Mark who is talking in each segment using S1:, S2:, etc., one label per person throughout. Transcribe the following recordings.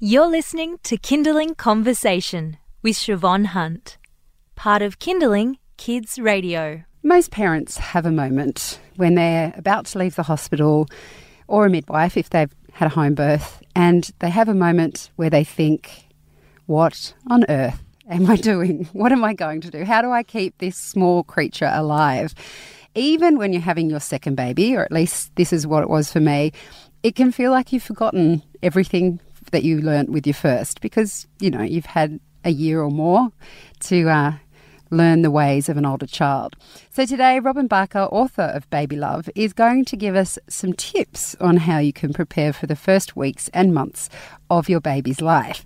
S1: You're listening to Kinderling Conversation with Shevonne Hunt, part of Kinderling Kids Radio.
S2: Most parents have a moment when they're about to leave the hospital or a midwife if they've had a home birth, and they have a moment where they think, What on earth am I doing? What am I going to do? How do I keep this small creature alive? Even when you're having your second baby, or at least this is what it was for me, it can feel like you've forgotten everything that you learnt with your first because, you know, you've had a year or more to uh, learn the ways of an older child. So today, Robin Barker, author of Baby Love, is going to give us some tips on how you can prepare for the first weeks and months of your baby's life.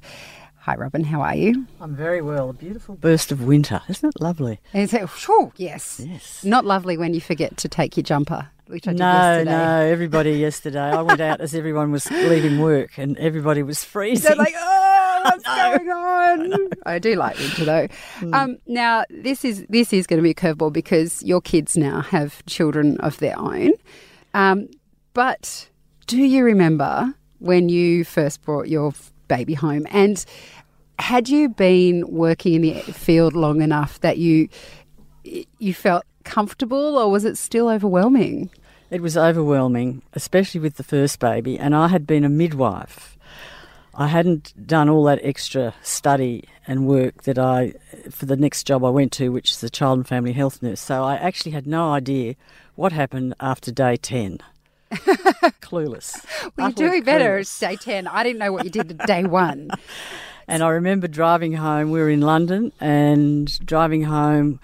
S2: Hi, Robin. How are you?
S3: I'm very well. A beautiful burst of winter. Isn't it lovely?
S2: Is it? Sure, yes.
S3: Yes.
S2: Not lovely when you forget to take your jumper, which I did
S3: No,
S2: yesterday.
S3: no, everybody yesterday. I went out as everyone was leaving work and everybody was freezing.
S2: They're like, oh, what's going on? I, do like winter though.
S3: Hmm.
S2: Um, now this is this is going to be a curveball because your kids now have children of their own. Um, but do you remember when you first brought your baby home and had you been working in the field long enough that you you felt comfortable or was it still overwhelming?
S3: It was overwhelming, especially with the first baby, and I had been a midwife. I hadn't done all that extra study and work that I, for the next job I went to, which is the child and family health nurse. So I actually had no idea what happened after day 10. clueless.
S2: Well, you're doing better
S3: clueless.
S2: at day 10. I didn't know what you did at day one.
S3: And I remember driving home. We were in London and driving home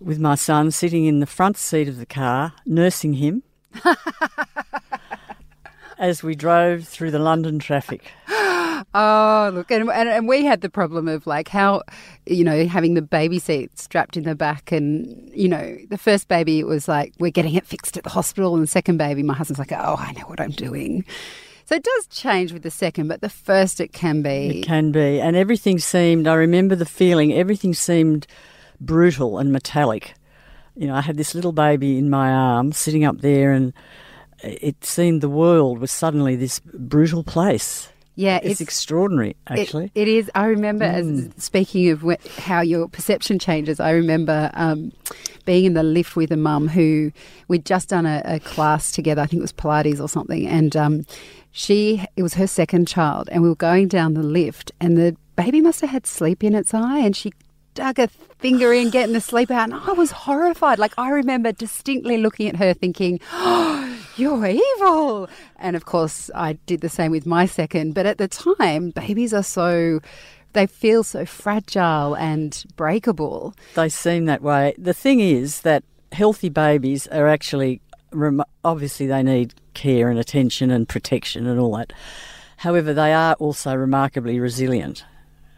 S3: with my son sitting in the front seat of the car, nursing him as we drove through the London traffic.
S2: Oh, look, and, and and we had the problem of like how, you know, having the baby seat strapped in the back, and you know, the first baby it was like we're getting it fixed at the hospital, and the second baby, my husband's like, oh, I know what I'm doing. So it does change with the second, but the first it can be.
S3: It can be. And everything seemed, I remember the feeling, everything seemed brutal and metallic. You know, I had this little baby in my arms sitting up there, and it seemed the world was suddenly this brutal place.
S2: Yeah,
S3: It's, extraordinary, actually. Mm.
S2: it is. I remember, as speaking of wh- how your perception changes, I remember um, being in the lift with a mum who we'd just done a, a class together. I think it was Pilates or something, and um, she it was her second child, and we were going down the lift, and the baby must have had sleep in its eye, and she dug a finger in, getting the sleep out, and I was horrified. Like I remember distinctly looking at her, thinking. Oh, you're evil. And of course, I did the same with my second. But at the time, babies are so, they feel so fragile and breakable.
S3: They seem that way. The thing is that healthy babies are actually, obviously, they need care and attention and protection and all that. However, they are also remarkably resilient,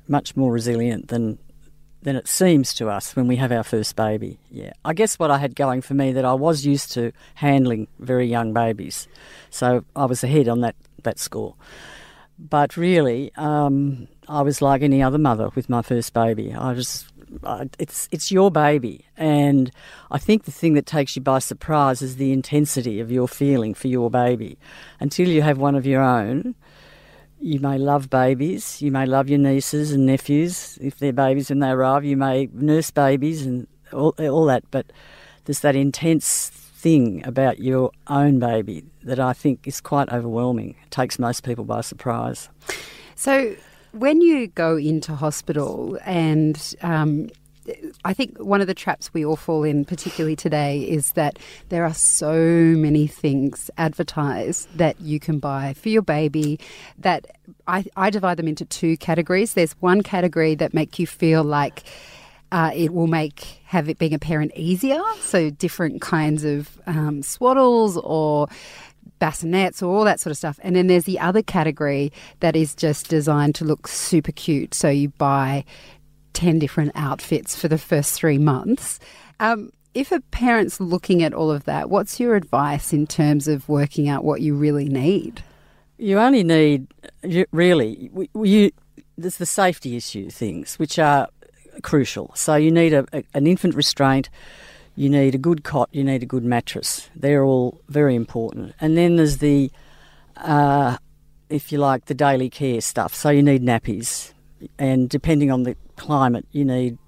S3: much more resilient than than it seems to us when we have our first baby. Yeah, I guess what I had going for me that I was used to handling very young babies, so I was ahead on that that score. But really, um, I was like any other mother with my first baby. I I, it's it's your baby, and I think the thing that takes you by surprise is the intensity of your feeling for your baby. Until you have one of your own, you may love babies, you may love your nieces and nephews if they're babies when they arrive. You may nurse babies and all, all that, but there's that intense thing about your own baby that I think is quite overwhelming. It takes most people by surprise.
S2: So when you go into hospital and um, I think one of the traps we all fall in, particularly today, is that there are so many things advertised that you can buy for your baby. That I, I divide them into two categories. There's one category that make you feel like uh, it will make have it being a parent easier. So different kinds of um, swaddles or bassinets or all that sort of stuff. And then there's the other category that is just designed to look super cute. So you buy 10 different outfits for the first three months. Um, if a parent's looking at all of that, what's your advice in terms of working out what you really need?
S3: You only need, you, really, you, there's the safety issue things, which are crucial. So you need a, a, an infant restraint, you need a good cot, you need a good mattress. They're all very important. And then there's the uh, if you like, the daily care stuff. So you need nappies, and depending on the climate, you need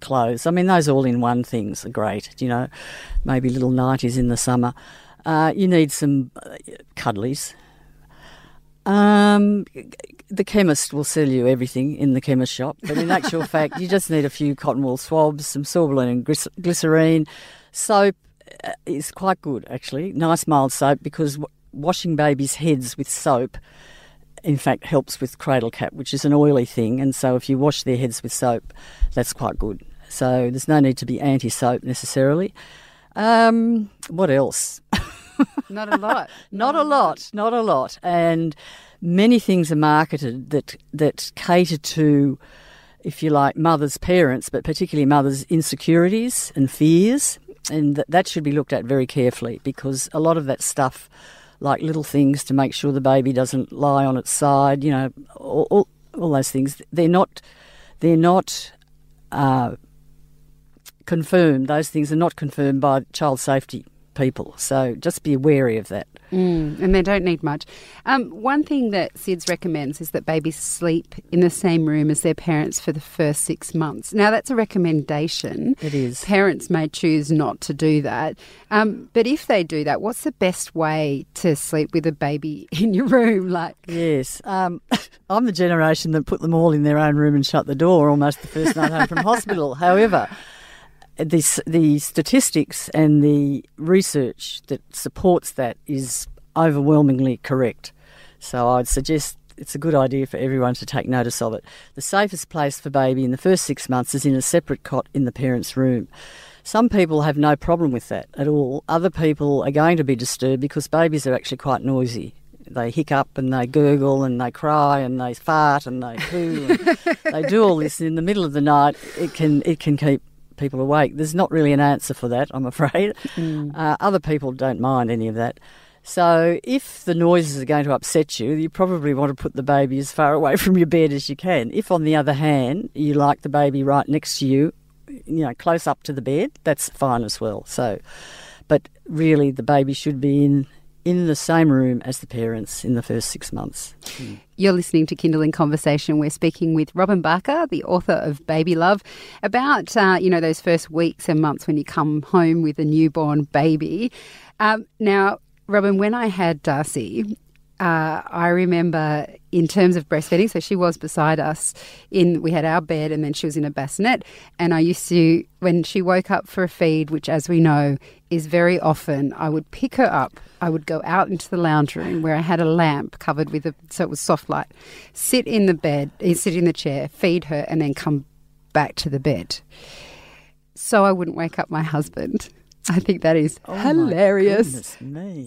S3: clothes. I mean, those all in one things are great. You know, maybe little nighties in the summer. Uh, you need some uh, cuddlies. Um, the chemist will sell you everything in the chemist shop, but in actual fact, you just need a few cotton wool swabs, some sorbolene and glyc- glycerine. Soap uh, is quite good, actually. Nice mild soap because w- washing babies' heads with soap, in fact, helps with cradle cap, which is an oily thing. And so, if you wash their heads with soap, that's quite good. So, there's no need to be anti soap necessarily. Um, what else?
S2: Not a lot.
S3: not a lot, not a lot. And many things are marketed that that cater to, if you like, mothers' parents, but particularly mothers' insecurities and fears, and that, that should be looked at very carefully because a lot of that stuff, like little things to make sure the baby doesn't lie on its side, you know, all, all, all those things, they're not, they're not. Uh, confirmed. Those things are not confirmed by child safety people. So just be wary of that.
S2: Mm, and they don't need much. Um, one thing that SIDS recommends is that babies sleep in the same room as their parents for the first six months. Now, that's a recommendation.
S3: It is.
S2: Parents may choose not to do that. Um, but if they do that, what's the best way to sleep with a baby in your room? Like,
S3: Yes. Um, I'm the generation that put them all in their own room and shut the door almost the first night home from hospital. However, the, the statistics and the research that supports that is overwhelmingly correct. So I'd suggest it's a good idea for everyone to take notice of it. The safest place for baby in the first six months is in a separate cot in the parent's room. Some people have no problem with that at all. Other people are going to be disturbed because babies are actually quite noisy. They hiccup and they gurgle and they cry and they fart and they poo. and they do all this in the middle of the night. It can it can keep people awake. There's not really an answer for that, I'm afraid. Uh, other people don't mind any of that. So, if the noises are going to upset you, you probably want to put the baby as far away from your bed as you can. If, on the other hand, you like the baby right next to you, you know, close up to the bed, that's fine as well. So, but really, the baby should be in in the same room as the parents in the first six months.
S2: You're listening to Kinderling Conversation. We're speaking with Robin Barker, the author of Baby Love, about uh, you know those first weeks and months when you come home with a newborn baby. Um, now, Robin, when I had Darcy, uh, I remember in terms of breastfeeding, so she was beside us in we had our bed and then she was in a bassinet and I used to when she woke up for a feed, which as we know is very often, I would pick her up, I would go out into the lounge room where I had a lamp covered with a so it was soft light, sit in the bed, eh, sit in the chair, feed her and then come back to the bed. So I wouldn't wake up my husband. I think that is
S3: Oh
S2: hilarious.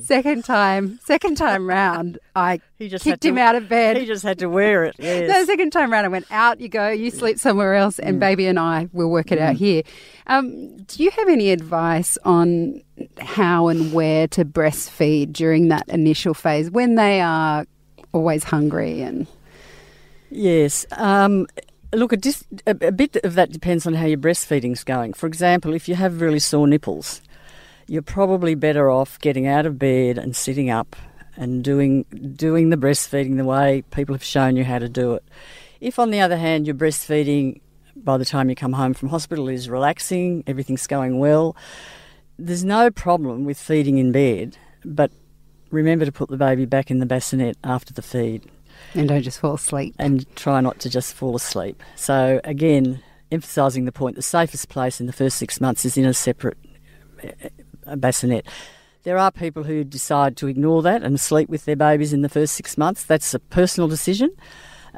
S2: Second time, second time round, I
S3: He just
S2: kicked him out of bed.
S3: He just had to wear it. Yes.
S2: No, second time round, I went out. You go. You sleep somewhere else,
S3: Mm.
S2: and baby and I will work it out here. Um, do you have any advice on how and where to breastfeed during that initial phase when they are always hungry and
S3: Yes. Um, look, a, dis- a bit of that depends on how your breastfeeding's going. For example, if you have really sore nipples, you're probably better off getting out of bed and sitting up and doing doing the breastfeeding the way people have shown you how to do it. If, on the other hand, you're breastfeeding by the time you come home from hospital is relaxing, everything's going well, there's no problem with feeding in bed, but remember to put the baby back in the bassinet after the feed
S2: and don't just fall asleep.
S3: and try not to just fall asleep. So again, emphasising the point, the safest place in the first six months is in a separate uh, bassinet. There are people who decide to ignore that and sleep with their babies in the first six months. That's a personal decision,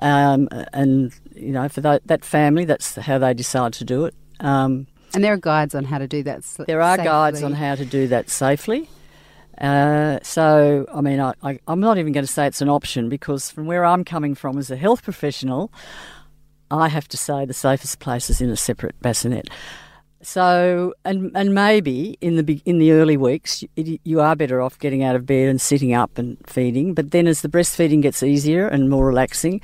S3: um, and you know, for that, that family, that's how they decide to do it. Um,
S2: And there are guides on how to do that.
S3: there are guides
S2: safely.
S3: on how to do that safely. Uh, so, I mean, I, I, I'm not even going to say it's an option because from where I'm coming from as a health professional, I have to say the safest place is in a separate bassinet. So, and and maybe in the in the early weeks, you, you are better off getting out of bed and sitting up and feeding. But then, as the breastfeeding gets easier and more relaxing,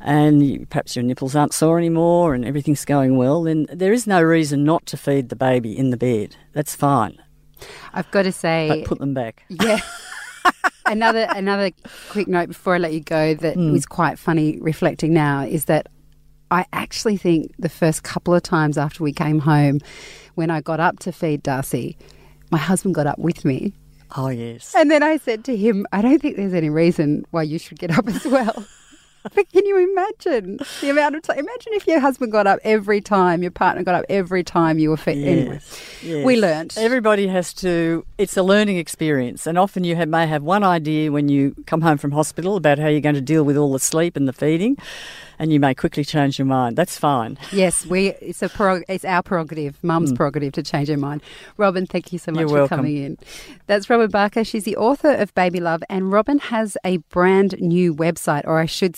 S3: and you, perhaps your nipples aren't sore anymore and everything's going well, then there is no reason not to feed the baby in the bed. That's fine,
S2: I've got to say,
S3: but put them back.
S2: yeah. another another quick note before I let you go that
S3: Hmm.
S2: was quite funny reflecting now is that I actually think the first couple of times after we came home, when I got up to feed Darcy, my husband got up with me.
S3: Oh, yes.
S2: And then I said to him, I don't think there's any reason why you should get up as well. but can you imagine the amount of time? Imagine if your husband got up every time, your partner got up every time you were fed. Anyway,
S3: Yes.
S2: we learnt.
S3: Everybody has to, it's a learning experience. And often you have, may have one idea when you come home from hospital about how you're going to deal with all the sleep and the feeding, and you may quickly change your mind. That's fine.
S2: Yes, we. It's a prerog- it's our prerogative, Mum's mm. prerogative, to change her mind. Robin, thank you so much.
S3: You're
S2: for
S3: welcome.
S2: coming in. That's Robin Barker. She's the author of Baby Love, and Robin has a brand new website, or I should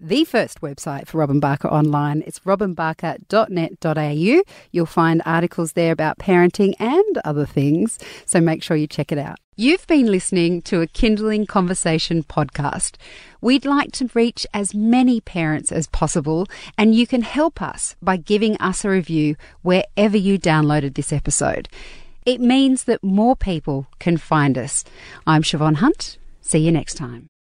S2: the first website for Robin Barker online. It's robinbarker.net.au. You'll find articles there about parenting and other things, so make sure you check it out. You've been listening to a Kinderling Conversation podcast. We'd like to reach as many parents as possible, and you can help us by giving us a review wherever you downloaded this episode. It means that more people can find us. I'm Shevonne Hunt. See you next time.